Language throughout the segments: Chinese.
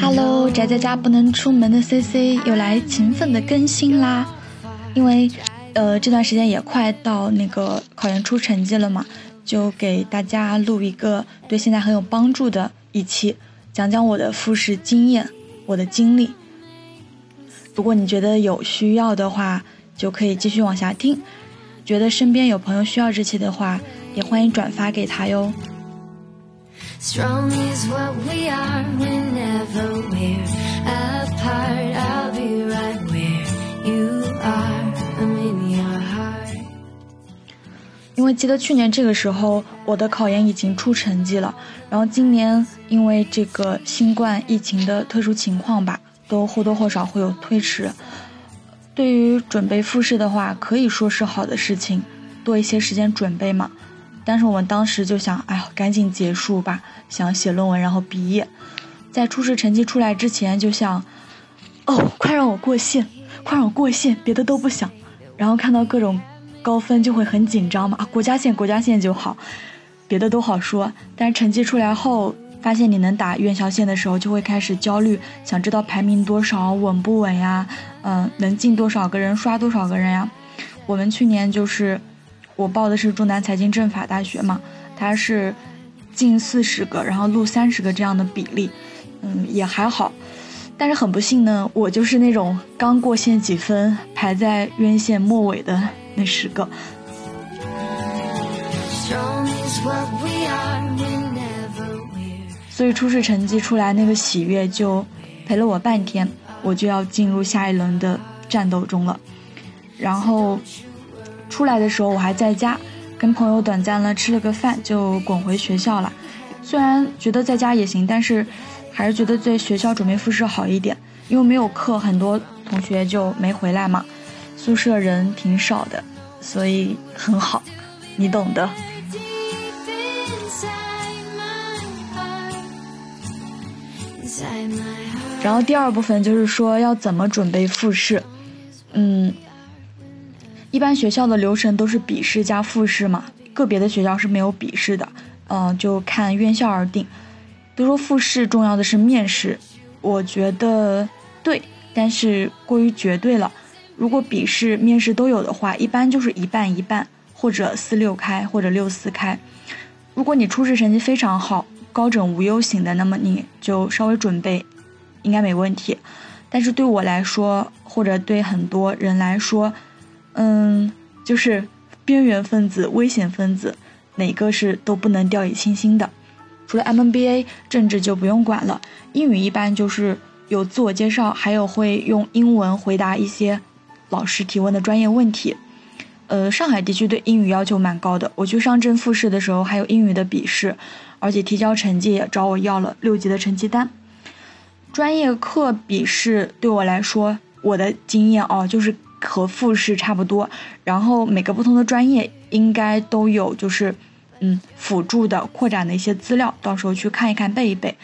Hello，宅在家不能出门的 CC 又来勤奋的更新啦。因为，呃，这段时间也快到那个考研出成绩了嘛，就给大家录一个对现在很有帮助的一期，讲讲我的复试经验，我的经历。如果你觉得有需要的话，就可以继续往下听。觉得身边有朋友需要这期的话，也欢迎转发给他哟。因为记得去年这个时候，我的考研已经出成绩了，然后今年因为这个新冠疫情的特殊情况吧，都或多或少会有推迟。对于准备复试的话，可以说是好的事情，多一些时间准备嘛。但是我们当时就想，哎呀，赶紧结束吧，想写论文，然后毕业。在初试成绩出来之前，就想，哦，快让我过线，快让我过线，别的都不想。然后看到各种高分就会很紧张嘛，国家线，国家线就好，别的都好说。但是成绩出来后，发现你能打院校线的时候，就会开始焦虑，想知道排名多少，稳不稳呀？嗯，能进多少个人，刷多少个人呀？我们去年就是我报的是中南财经政法大学嘛，它是进四十个，然后录三十个这样的比例，嗯，也还好。但是很不幸呢，我就是那种刚过线几分，排在院线末尾的那十个。所以初试成绩出来，那个喜悦就陪了我半天，我就要进入下一轮的战斗中了。然后出来的时候，我还在家跟朋友短暂了吃了个饭，就滚回学校了。虽然觉得在家也行，但是还是觉得在学校准备复试好一点，因为没有课，很多同学就没回来嘛，宿舍人挺少的，所以很好，你懂的。然后第二部分就是说要怎么准备复试，嗯，一般学校的流程都是笔试加复试嘛，个别的学校是没有笔试的，嗯，就看院校而定。都说复试重要的是面试，我觉得对，但是过于绝对了。如果笔试、面试都有的话，一般就是一半一半，或者四六开，或者六四开。如果你初试成绩非常好。高枕无忧型的，那么你就稍微准备，应该没问题。但是对我来说，或者对很多人来说，嗯，就是边缘分子、危险分子，哪个是都不能掉以轻心的。除了 MBA，政治就不用管了。英语一般就是有自我介绍，还有会用英文回答一些老师提问的专业问题。呃，上海地区对英语要求蛮高的。我去上证复试的时候，还有英语的笔试。而且提交成绩也找我要了六级的成绩单。专业课笔试对我来说，我的经验哦，就是和复试差不多。然后每个不同的专业应该都有，就是嗯辅助的扩展的一些资料，到时候去看一看背一背。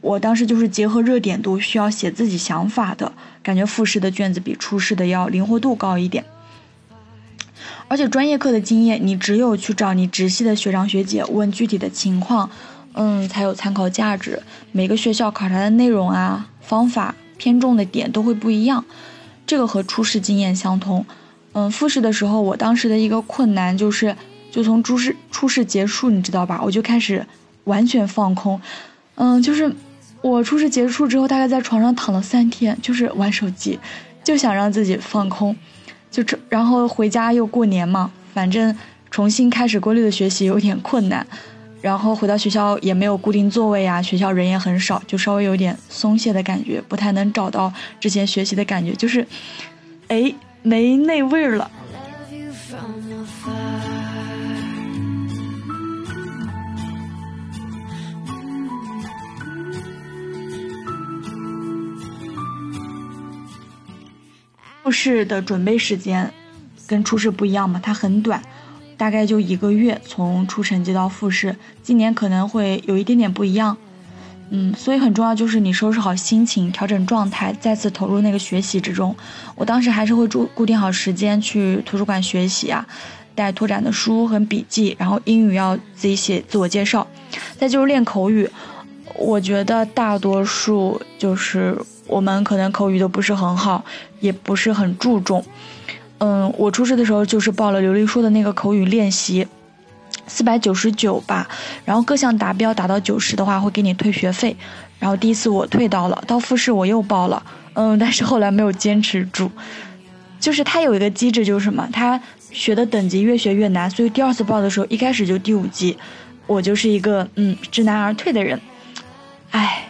我当时就是结合热点读，需要写自己想法的感觉，复试的卷子比初试的要灵活度高一点。而且专业课的经验，你只有去找你直系的学长学姐问具体的情况，嗯，才有参考价值。每个学校考察的内容啊、方法偏重的点都会不一样，这个和初试经验相同。嗯，复试的时候，我当时的一个困难就是，就从初试初试结束，你知道吧？我就开始完全放空，嗯，就是我初试结束之后，大概在床上躺了三天，就是玩手机，就想让自己放空。就这，然后回家又过年嘛，反正重新开始规律的学习有点困难，然后回到学校也没有固定座位呀，学校人也很少，就稍微有点松懈的感觉，不太能找到之前学习的感觉，就是，哎，没那味儿了。复试的准备时间跟初试不一样嘛，它很短，大概就一个月从出成绩到复试，今年可能会有一点点不一样。嗯，所以很重要就是你收拾好心情，调整状态，再次投入那个学习之中。我当时还是会注固定好时间去图书馆学习啊，带拓展的书和笔记，然后英语要自己写自我介绍，再就是练口语。我觉得大多数就是我们可能口语都不是很好，也不是很注重。嗯，我初试的时候就是报了刘丽说的那个口语练习。四百九十九吧，然后各项达标达到九十的话会给你退学费，然后第一次我退到了，到复试我又报了，嗯，但是后来没有坚持住，就是他有一个机制就是什么，他学的等级越学越难，所以第二次报的时候一开始就第五级，我就是一个嗯知难而退的人，唉，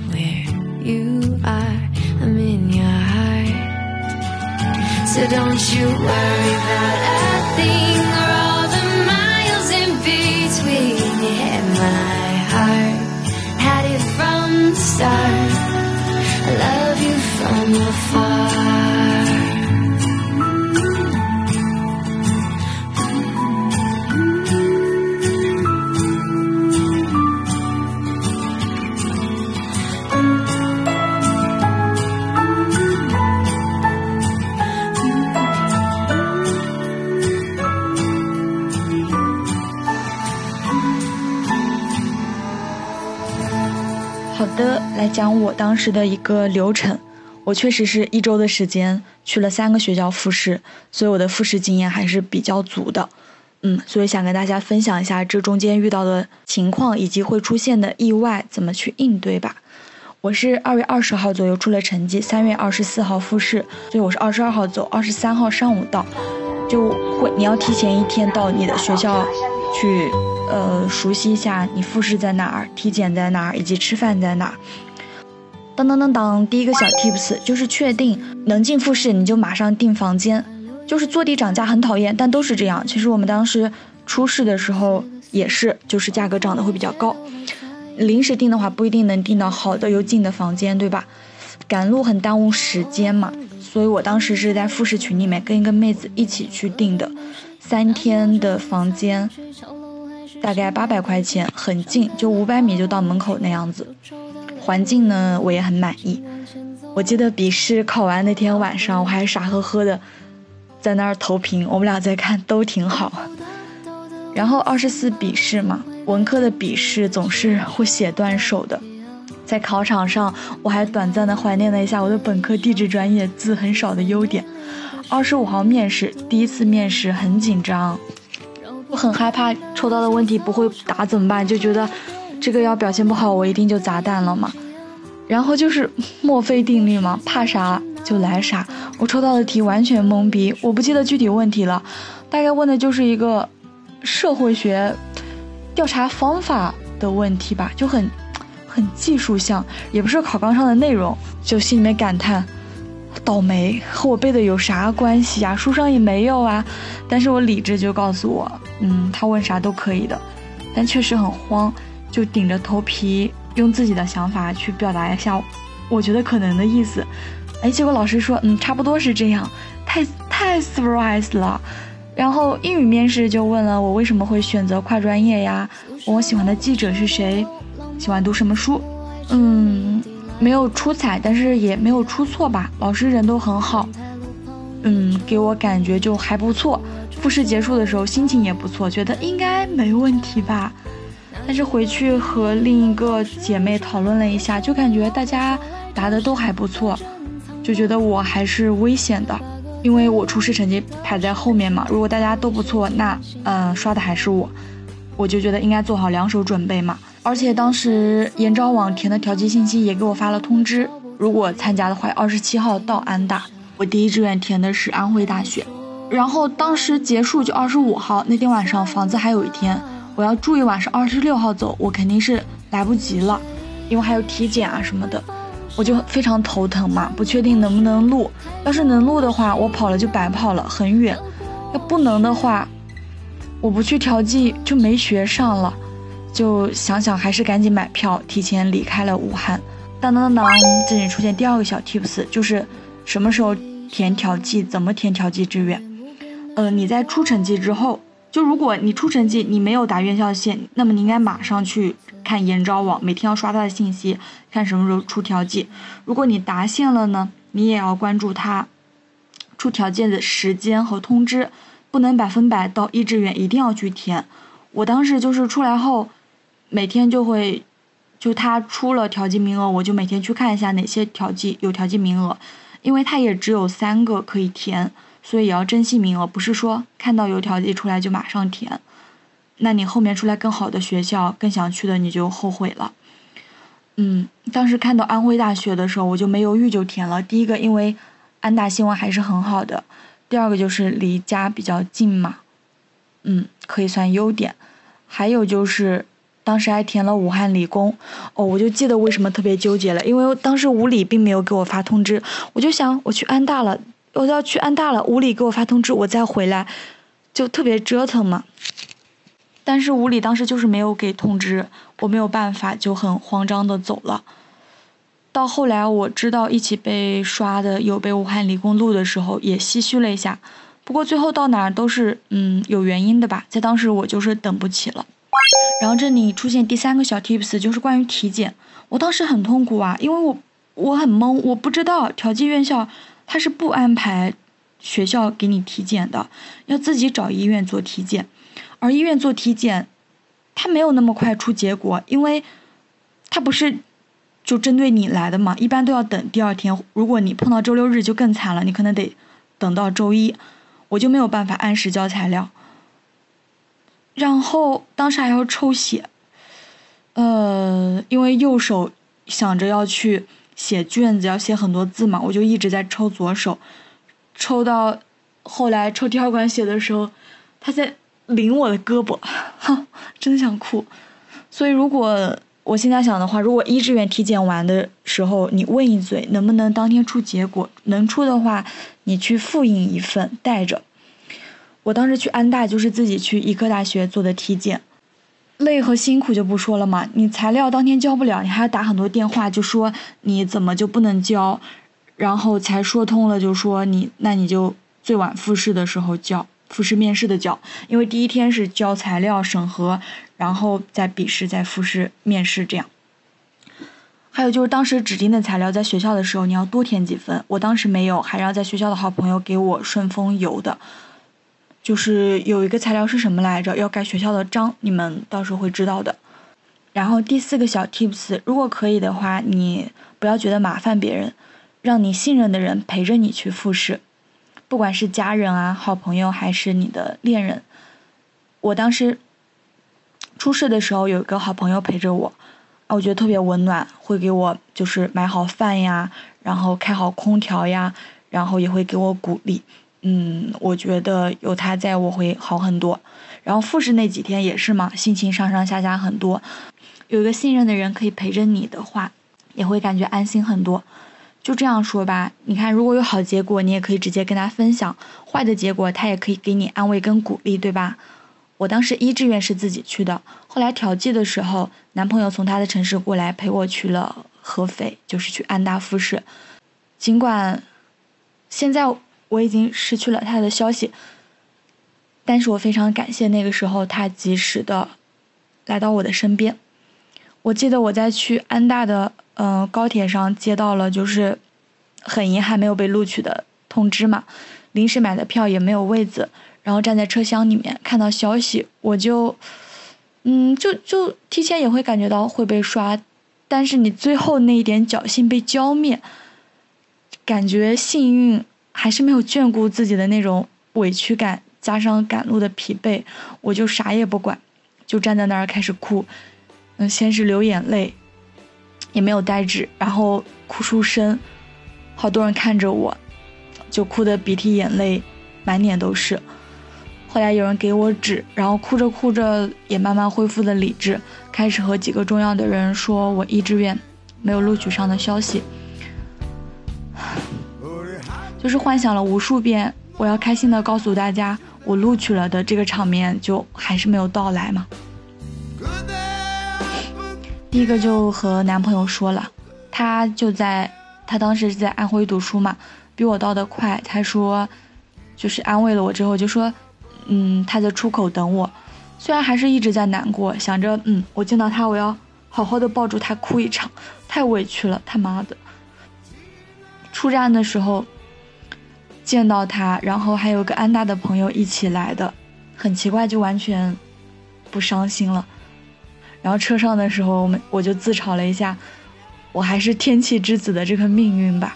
So don't you worry about a thing or all the miles in between. You my heart, had it from the start. I love you from afar. 讲我当时的一个流程。我确实是一周的时间去了三个学校复试，所以我的复试经验还是比较足的。嗯，所以想跟大家分享一下这中间遇到的情况以及会出现的意外怎么去应对吧。我是二月二十号左右出了成绩，三月二十四号复试，所以我是二十二号走，二十三号上午到，就会你要提前一天到你的学校去。呃，熟悉一下你复试在哪儿，体检在哪儿，以及吃饭在哪儿。当当当当，第一个小 tips 就是确定能进复试，你就马上订房间。就是坐地涨价很讨厌，但都是这样。其实我们当时初试的时候也是，就是价格涨得会比较高。临时订的话不一定能订到好的又近的房间，对吧？赶路很耽误时间嘛，所以我当时是在复试群里面跟一个妹子一起去订的，三天的房间。大概八百块钱，很近，就五百米就到门口那样子。环境呢，我也很满意。我记得笔试考完那天晚上，我还傻呵呵的在那儿投屏，我们俩在看，都挺好。然后二十四笔试嘛，文科的笔试总是会写断手的。在考场上，我还短暂的怀念了一下我的本科地质专业字很少的优点。二十五号面试，第一次面试很紧张。我很害怕抽到的问题不会答怎么办？就觉得这个要表现不好，我一定就砸蛋了嘛。然后就是墨菲定律嘛，怕啥就来啥。我抽到的题完全懵逼，我不记得具体问题了，大概问的就是一个社会学调查方法的问题吧，就很很技术性，也不是考纲上的内容，就心里面感叹。倒霉和我背的有啥关系呀？书上也没有啊。但是我理智就告诉我，嗯，他问啥都可以的。但确实很慌，就顶着头皮用自己的想法去表达一下，我觉得可能的意思。哎，结果老师说，嗯，差不多是这样。太太 surprise 了。然后英语面试就问了我为什么会选择跨专业呀？我喜欢的记者是谁？喜欢读什么书？嗯。没有出彩，但是也没有出错吧。老师人都很好，嗯，给我感觉就还不错。复试结束的时候心情也不错，觉得应该没问题吧。但是回去和另一个姐妹讨论了一下，就感觉大家答的都还不错，就觉得我还是危险的，因为我初试成绩排在后面嘛。如果大家都不错，那嗯，刷的还是我，我就觉得应该做好两手准备嘛。而且当时研招网填的调剂信息也给我发了通知，如果参加的话，二十七号到安大。我第一志愿填的是安徽大学，然后当时结束就二十五号那天晚上，房子还有一天，我要住一晚，是二十六号走，我肯定是来不及了，因为还有体检啊什么的，我就非常头疼嘛，不确定能不能录。要是能录的话，我跑了就白跑了，很远；要不能的话，我不去调剂就没学上了。就想想还是赶紧买票，提前离开了武汉。当当当当，这里出现第二个小 tips，就是什么时候填调剂，怎么填调剂志愿。呃，你在出成绩之后。就如果你出成绩，你没有达院校线，那么你应该马上去看研招网，每天要刷它的信息，看什么时候出调剂。如果你达线了呢，你也要关注它出条件的时间和通知，不能百分百到一志愿，一定要去填。我当时就是出来后，每天就会，就他出了调剂名额，我就每天去看一下哪些调剂有调剂名额，因为他也只有三个可以填。所以也要珍惜名额，不是说看到有调剂出来就马上填，那你后面出来更好的学校、更想去的你就后悔了。嗯，当时看到安徽大学的时候，我就没犹豫就填了。第一个，因为安大新闻还是很好的；第二个就是离家比较近嘛，嗯，可以算优点。还有就是当时还填了武汉理工，哦，我就记得为什么特别纠结了，因为当时武理并没有给我发通知，我就想我去安大了。我要去安大了，吴理给我发通知，我再回来，就特别折腾嘛。但是吴理当时就是没有给通知，我没有办法，就很慌张的走了。到后来我知道一起被刷的有被武汉理工录的时候，也唏嘘了一下。不过最后到哪儿都是嗯有原因的吧，在当时我就是等不起了。然后这里出现第三个小 tips，就是关于体检。我当时很痛苦啊，因为我我很懵，我不知道调剂院校。他是不安排学校给你体检的，要自己找医院做体检，而医院做体检，他没有那么快出结果，因为他不是就针对你来的嘛，一般都要等第二天。如果你碰到周六日就更惨了，你可能得等到周一，我就没有办法按时交材料。然后当时还要抽血，呃，因为右手想着要去。写卷子要写很多字嘛，我就一直在抽左手，抽到后来抽第二管血的时候，他在拧我的胳膊，哈，真想哭。所以如果我现在想的话，如果一志愿体检完的时候你问一嘴能不能当天出结果，能出的话，你去复印一份带着。我当时去安大就是自己去医科大学做的体检。累和辛苦就不说了嘛，你材料当天交不了，你还要打很多电话，就说你怎么就不能交，然后才说通了，就说你那你就最晚复试的时候交，复试面试的交，因为第一天是交材料审核，然后再笔试再复试面试这样。还有就是当时指定的材料在学校的时候你要多填几分，我当时没有，还让在学校的好朋友给我顺丰邮的。就是有一个材料是什么来着？要盖学校的章，你们到时候会知道的。然后第四个小 tips，如果可以的话，你不要觉得麻烦别人，让你信任的人陪着你去复试，不管是家人啊、好朋友还是你的恋人。我当时出事的时候，有一个好朋友陪着我，啊，我觉得特别温暖，会给我就是买好饭呀，然后开好空调呀，然后也会给我鼓励。嗯，我觉得有他在我会好很多。然后复试那几天也是嘛，心情上上下下很多。有一个信任的人可以陪着你的话，也会感觉安心很多。就这样说吧，你看，如果有好结果，你也可以直接跟他分享；坏的结果，他也可以给你安慰跟鼓励，对吧？我当时一志愿是自己去的，后来调剂的时候，男朋友从他的城市过来陪我去了合肥，就是去安大复试。尽管现在。我已经失去了他的消息，但是我非常感谢那个时候他及时的来到我的身边。我记得我在去安大的嗯高铁上接到了就是很遗憾没有被录取的通知嘛，临时买的票也没有位子，然后站在车厢里面看到消息，我就嗯就就提前也会感觉到会被刷，但是你最后那一点侥幸被浇灭，感觉幸运。还是没有眷顾自己的那种委屈感，加上赶路的疲惫，我就啥也不管，就站在那儿开始哭。嗯，先是流眼泪，也没有呆滞，然后哭出声，好多人看着我，就哭得鼻涕眼泪满脸都是。后来有人给我纸，然后哭着哭着也慢慢恢复了理智，开始和几个重要的人说我一志愿没有录取上的消息，就是幻想了无数遍我要开心的告诉大家我录取了的这个场面，就还是没有到来嘛。第一个就和男朋友说了，他就在他当时是在安徽读书嘛，比我到的快，他说就是安慰了我之后就说。嗯，他在出口等我，虽然还是一直在难过，想着嗯，我见到他，我要好好的抱住他哭一场，太委屈了，他妈的。出站的时候见到他，然后还有个安大的朋友一起来的，很奇怪，就完全不伤心了。然后车上的时候，我们我就自嘲了一下，我还是天气之子的这个命运吧。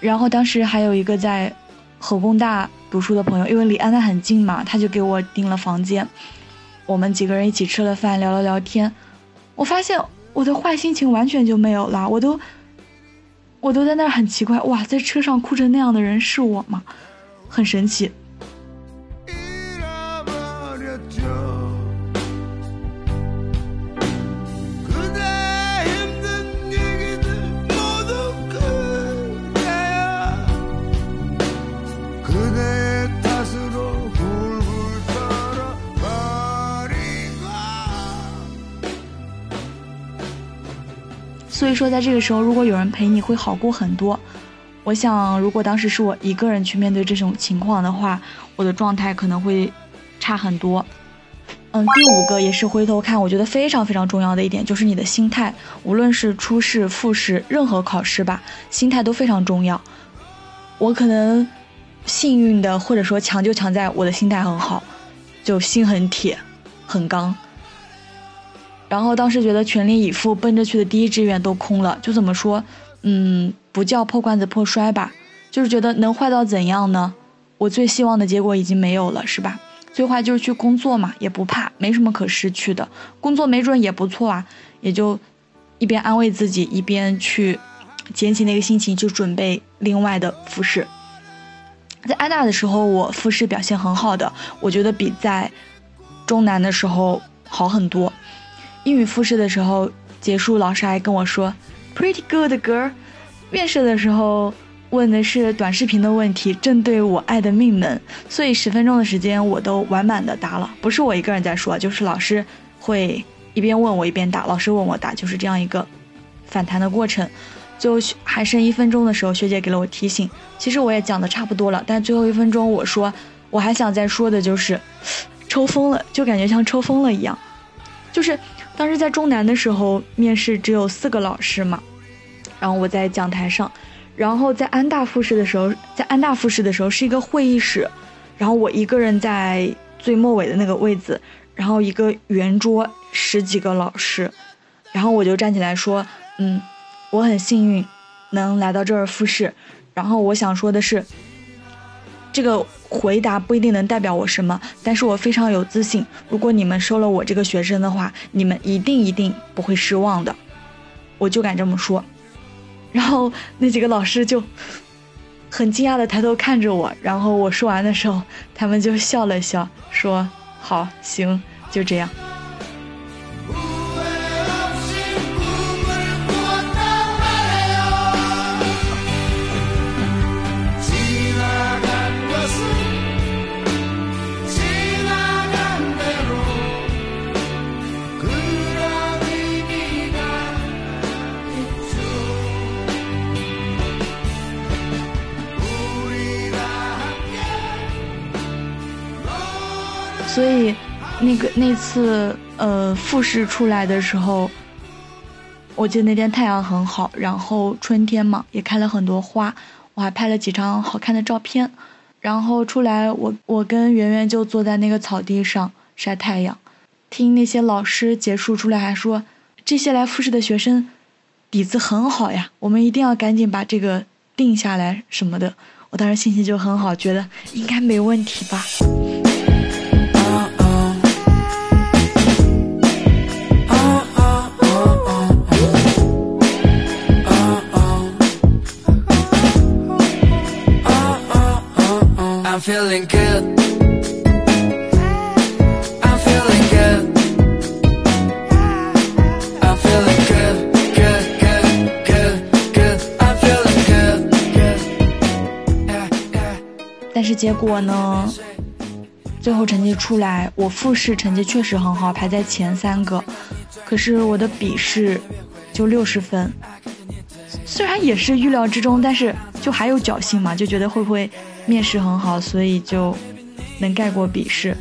然后当时还有一个在河工大。读书的朋友，因为离安娜很近嘛，他就给我订了房间。我们几个人一起吃了饭，聊了聊天。我发现我的坏心情完全就没有了，我都，我都在那儿很奇怪，哇，在车上哭成那样的人是我吗？很神奇。所以说，在这个时候，如果有人陪你会好过很多。我想，如果当时是我一个人去面对这种情况的话，我的状态可能会差很多。嗯，第五个也是回头看，我觉得非常非常重要的一点就是你的心态，无论是初试、复试，任何考试吧，心态都非常重要。我可能幸运的，或者说强就强在我的心态很好，就心很铁，很刚。然后当时觉得全力以赴奔着去的第一志愿都空了，就怎么说，嗯，不叫破罐子破摔吧，就是觉得能坏到怎样呢？我最希望的结果已经没有了，是吧？最坏就是去工作嘛，也不怕，没什么可失去的，工作没准也不错啊，也就一边安慰自己，一边去捡起那个心情，就准备另外的复试。在安大的时候，我复试表现很好的，我觉得比在中南的时候好很多。英语复试的时候结束，老师还跟我说，Pretty good girl。面试的时候问的是短视频的问题，正对我爱的命门，所以十分钟的时间我都完满的答了。不是我一个人在说，就是老师会一边问我一边答，老师问我答，就是这样一个反弹的过程。最后还剩一分钟的时候，学姐给了我提醒，其实我也讲的差不多了，但最后一分钟我说我还想再说的就是 抽风了，就感觉像抽风了一样，就是。当时在中南的时候，面试只有四个老师嘛，然后我在讲台上，然后在安大复试的时候，在安大复试的时候是一个会议室，然后我一个人在最末尾的那个位子，然后一个圆桌十几个老师，然后我就站起来说，嗯，我很幸运能来到这儿复试，然后我想说的是，这个。回答不一定能代表我什么，但是我非常有自信。如果你们收了我这个学生的话，你们一定一定不会失望的，我就敢这么说。然后那几个老师就很惊讶的抬头看着我，然后我说完的时候，他们就笑了笑，说：“好，行，就这样。”那个那次呃复试出来的时候，我记得那天太阳很好，然后春天嘛也开了很多花，我还拍了几张好看的照片。然后出来，我我跟圆圆就坐在那个草地上晒太阳，听那些老师结束出来还说，这些来复试的学生底子很好呀，我们一定要赶紧把这个定下来什么的。我当时心情就很好，觉得应该没问题吧。feeling good i feeling good i feeling good good good good good i feeling good good good 但是结果呢最后成绩出来我复试成绩确实很好排在前三个可是我的笔试就六十分虽然也是预料之中但是就还有侥幸嘛就觉得会不会面试很好，所以就能盖过笔试。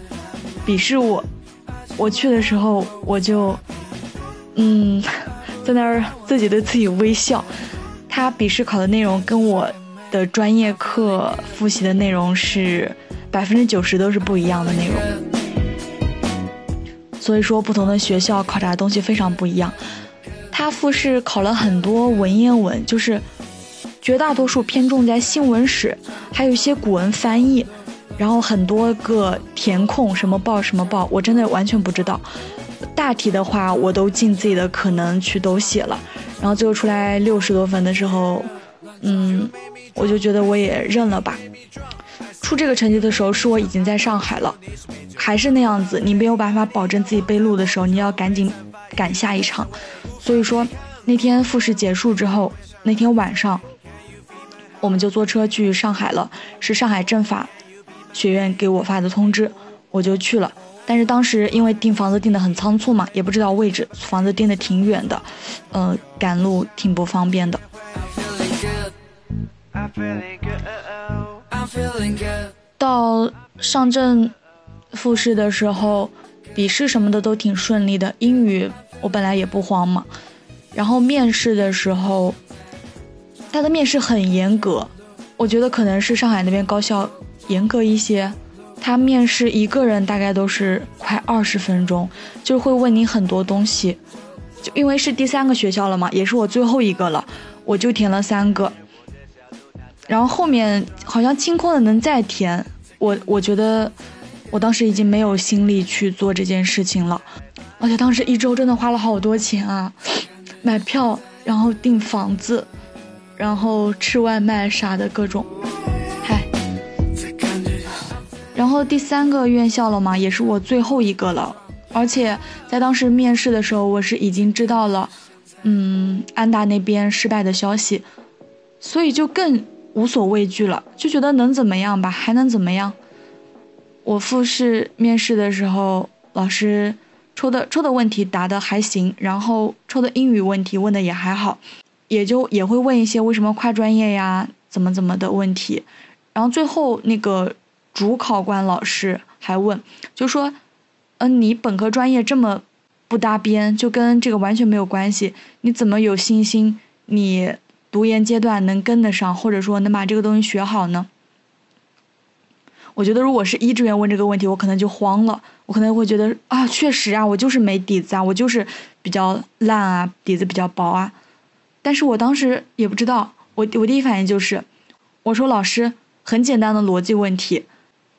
笔试我我去的时候，我就嗯 在那儿自己对自己微笑。他笔试考的内容跟我的专业课复习的内容是百分之九十都是不一样的内容。所以说，不同的学校考察的东西非常不一样。他复试考了很多文言文，就是绝大多数偏重在新闻史，还有一些古文翻译，然后很多个填空，什么报什么报，我真的完全不知道。大题的话，我都尽自己的可能去都写了，然后最后出来六十多分的时候，嗯，我就觉得我也认了吧。出这个成绩的时候，是我已经在上海了，还是那样子，你没有办法保证自己被录的时候，你要赶紧赶下一场。所以说，那天复试结束之后，那天晚上，我们就坐车去上海了，是上海政法学院给我发的通知，我就去了。但是当时因为订房子订的很仓促嘛，也不知道位置，房子订的挺远的，呃，赶路挺不方便的。到上证复试的时候，笔试什么的都挺顺利的。英语我本来也不慌嘛。然后面试的时候，他的面试很严格，我觉得可能是上海那边高校严格一些。他面试一个人大概都是快二十分钟，就会问你很多东西。就因为是第三个学校了嘛，也是我最后一个了，我就填了三个。然后后面好像清空了能再填，我我觉得我当时已经没有心力去做这件事情了，而且当时一周真的花了好多钱啊，买票，然后订房子，然后吃外卖啥的各种，嗨。然后第三个院校了嘛，也是我最后一个了，而且在当时面试的时候，我是已经知道了，嗯，安大那边失败的消息，所以就更。无所畏惧了，就觉得能怎么样吧，还能怎么样？我复试面试的时候，老师抽的抽的问题答的还行，然后抽的英语问题问的也还好，也就也会问一些为什么跨专业呀，怎么怎么的问题。然后最后那个主考官老师还问，就说，嗯，你本科专业这么不搭边，就跟这个完全没有关系，你怎么有信心你？读研阶段能跟得上，或者说能把这个东西学好呢？我觉得如果是一志愿问这个问题，我可能就慌了，我可能会觉得啊，确实啊，我就是没底子啊，我就是比较烂啊，底子比较薄啊。但是我当时也不知道，我我第一反应就是，我说老师，很简单的逻辑问题，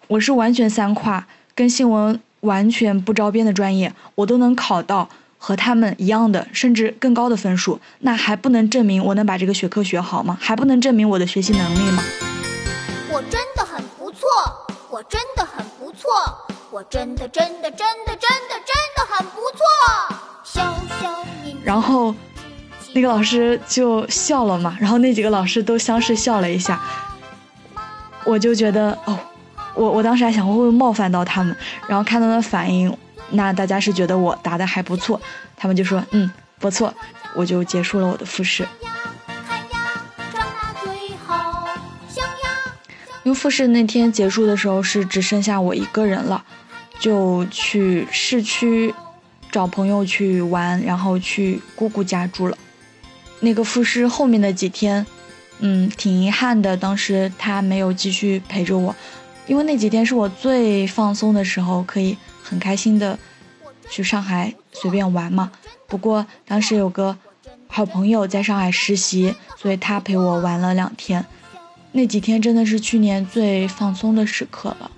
我是完全三跨，跟新闻完全不着边的专业，我都能考到。和他们一样的，甚至更高的分数，那还不能证明我能把这个学科学好吗？还不能证明我的学习能力吗？我真的很不错，我真的很不错，我真的真的真的真的真的很不错。然后，那个老师就笑了嘛，然后那几个老师都相视笑了一下，我就觉得哦，我我当时还想会不会冒犯到他们，然后看他们的反应。那大家是觉得我答的还不错，他们就说嗯不错，我就结束了我的复试。因为复试那天结束的时候是只剩下我一个人了，就去市区找朋友去玩，然后去姑姑家住了。那个复试后面的几天，嗯，挺遗憾的，当时他没有继续陪着我，因为那几天是我最放松的时候，可以。很开心的去上海随便玩嘛，不过当时有个好朋友在上海实习，所以他陪我玩了两天。那几天真的是去年最放松的时刻了。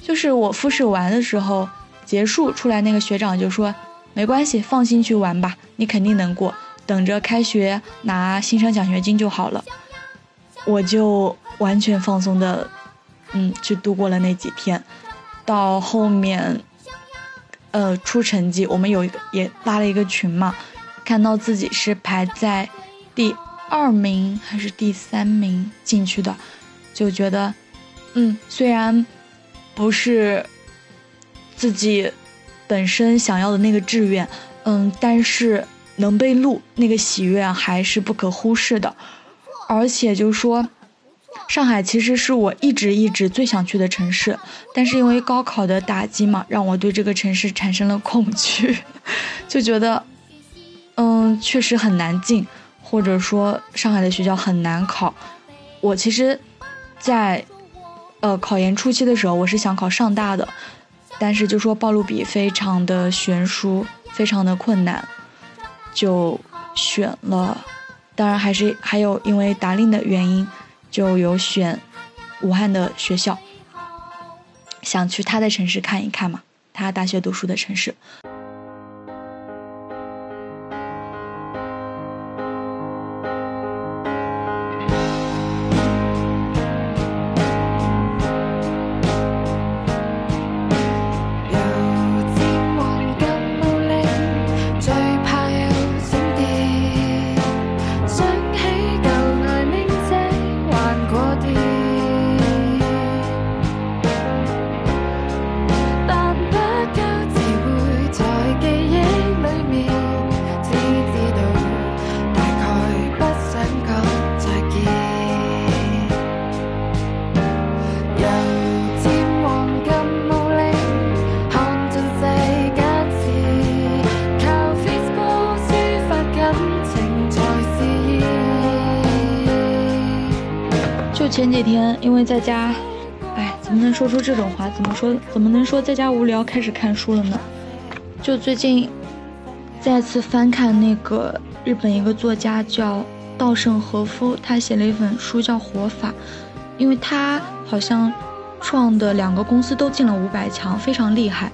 就是我复试完的时候结束出来，那个学长就说：“没关系，放心去玩吧，你肯定能过，等着开学拿新生奖学金就好了。”我就完全放松的，嗯，去度过了那几天。到后面，呃，出成绩，我们有一个也拉了一个群嘛，看到自己是排在第二名还是第三名进去的，就觉得嗯，虽然不是自己本身想要的那个志愿，嗯，但是能被录那个喜悦还是不可忽视的。而且就说，上海其实是我一直一直最想去的城市，但是因为高考的打击嘛，让我对这个城市产生了恐惧，就觉得，嗯，确实很难进，或者说上海的学校很难考。我其实，在。呃，考研初期的时候，我是想考上大的，但是就说报录比非常的悬殊，非常的困难，就选了。当然还是还有因为达令的原因，就有选武汉的学校，想去他的城市看一看嘛，他大学读书的城市。几天因为在家，哎，怎么能说出这种话？怎么说？怎么能说在家无聊开始看书了呢？就最近再次翻看那个日本一个作家叫稻盛和夫，他写了一本书叫《活法》，因为他好像创的两个公司都进了五百强，非常厉害。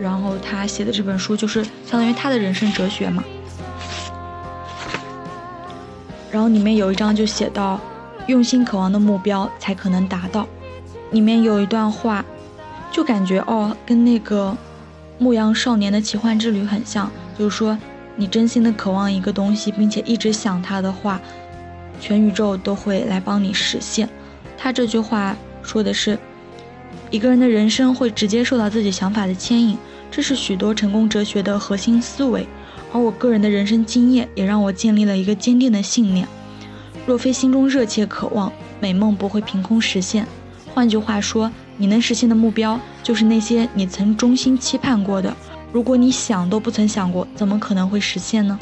然后他写的这本书就是相当于他的人生哲学嘛。然后里面有一章就写到。用心渴望的目标才可能达到。里面有一段话，就感觉哦，跟那个《牧羊少年的奇幻之旅》很像。就是说，你真心的渴望一个东西，并且一直想它的话，全宇宙都会来帮你实现。他这句话说的是，一个人的人生会直接受到自己想法的牵引，这是许多成功哲学的核心思维。而我个人的人生经验也让我建立了一个坚定的信念。若非心中热切渴望，美梦不会凭空实现。换句话说，你能实现的目标，就是那些你曾衷心期盼过的。如果你想都不曾想过，怎么可能会实现呢？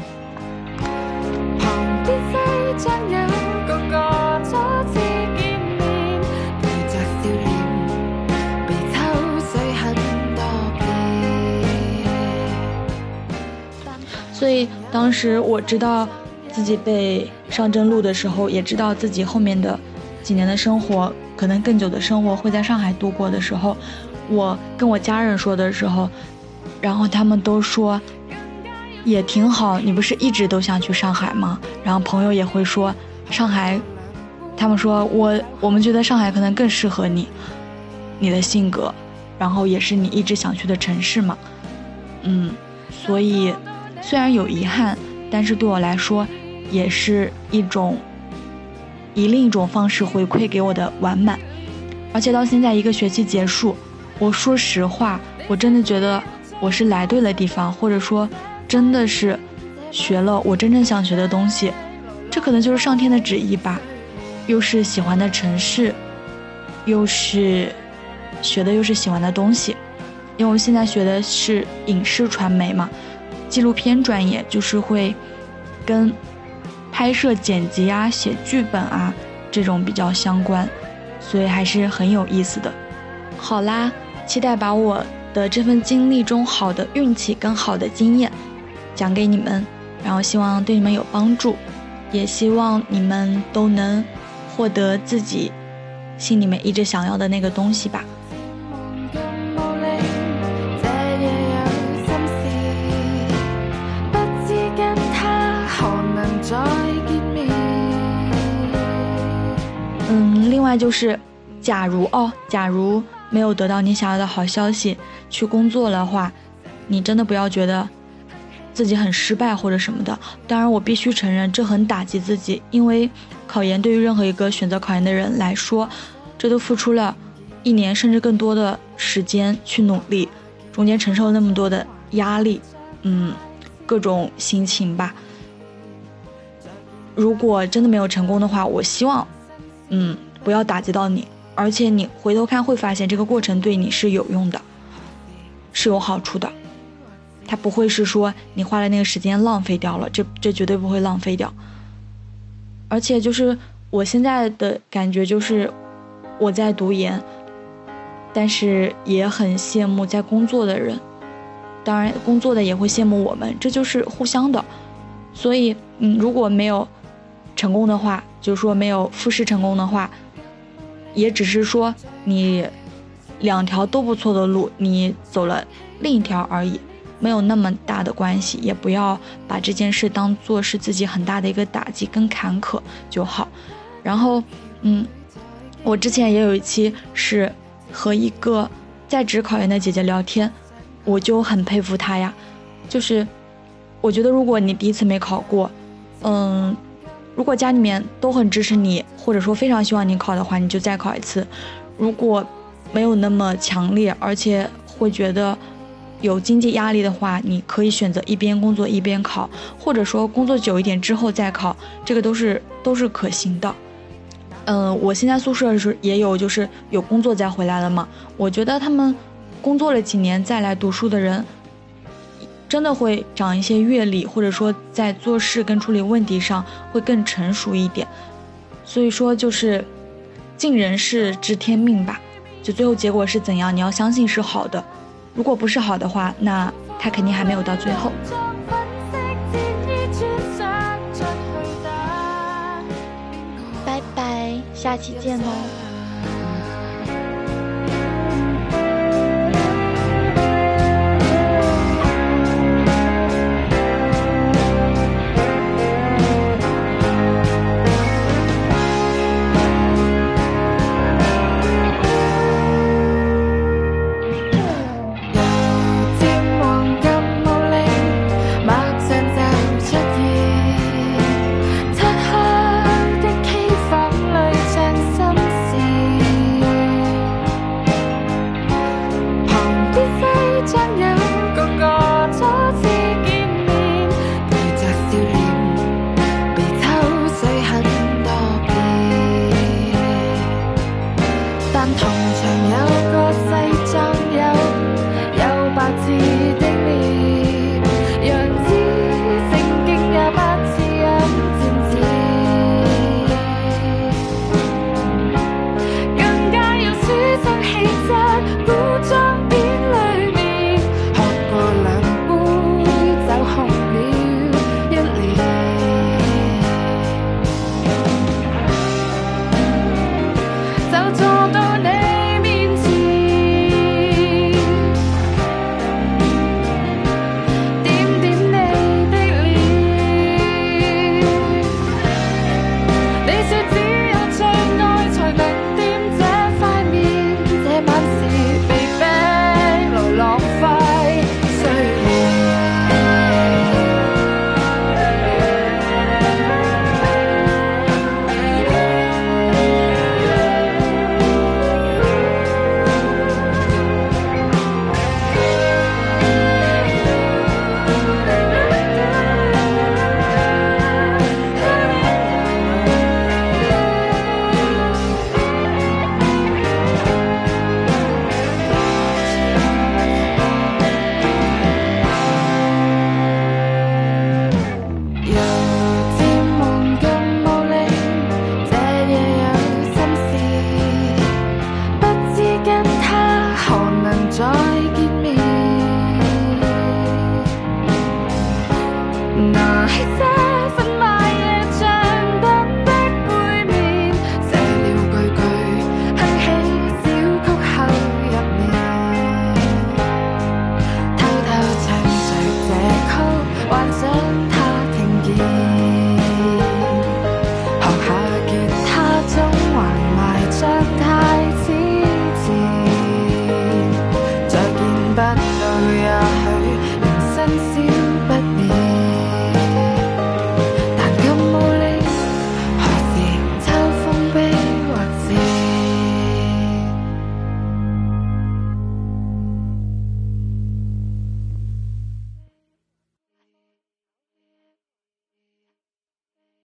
所以当时我知道。自己被上阵录的时候，也知道自己后面的几年的生活，可能更久的生活会在上海度过的时候，我跟我家人说的时候，然后他们都说也挺好。你不是一直都想去上海吗？然后朋友也会说上海，他们说我我们觉得上海可能更适合你，你的性格，然后也是你一直想去的城市嘛。嗯，所以虽然有遗憾，但是对我来说。也是一种以另一种方式回馈给我的完满，而且到现在一个学期结束，我说实话，我真的觉得我是来对了地方，或者说真的是学了我真正想学的东西，这可能就是上天的旨意吧。又是喜欢的城市，又是学的又是喜欢的东西，因为我现在学的是影视传媒嘛，纪录片专业，就是会跟。拍摄、剪辑啊，写剧本啊，这种比较相关，所以还是很有意思的。好啦，期待把我的这份经历中好的运气跟好的经验讲给你们，然后希望对你们有帮助，也希望你们都能获得自己心里面一直想要的那个东西吧。另外就是，假如哦，假如没有得到你想要的好消息，去工作的话，你真的不要觉得自己很失败或者什么的。当然，我必须承认这很打击自己，因为考研对于任何一个选择考研的人来说，这都付出了一年甚至更多的时间去努力，中间承受那么多的压力，嗯，各种心情吧。如果真的没有成功的话，我希望，嗯，不要打击到你，而且你回头看会发现这个过程对你是有用的，是有好处的，它不会是说你花了那个时间浪费掉了，这这绝对不会浪费掉。而且就是我现在的感觉就是我在读研，但是也很羡慕在工作的人，当然工作的也会羡慕我们，这就是互相的。所以，嗯，如果没有。成功的话，就是说没有复试成功的话，也只是说你两条都不错的路，你走了另一条而已，没有那么大的关系，也不要把这件事当做是自己很大的一个打击跟坎坷就好。然后，嗯，我之前也有一期是和一个在职考研的姐姐聊天，我就很佩服她呀，就是我觉得如果你第一次没考过，嗯。如果家里面都很支持你，或者说非常希望你考的话，你就再考一次。如果没有那么强烈，而且会觉得有经济压力的话，你可以选择一边工作一边考，或者说工作久一点之后再考，这个都是都是可行的。嗯，我现在宿舍是也有就是有工作再回来了嘛，我觉得他们工作了几年再来读书的人。真的会长一些阅历，或者说在做事跟处理问题上会更成熟一点。所以说就是尽人事知天命吧，就最后结果是怎样，你要相信是好的。如果不是好的话，那他肯定还没有到最后。拜拜，下期见喽。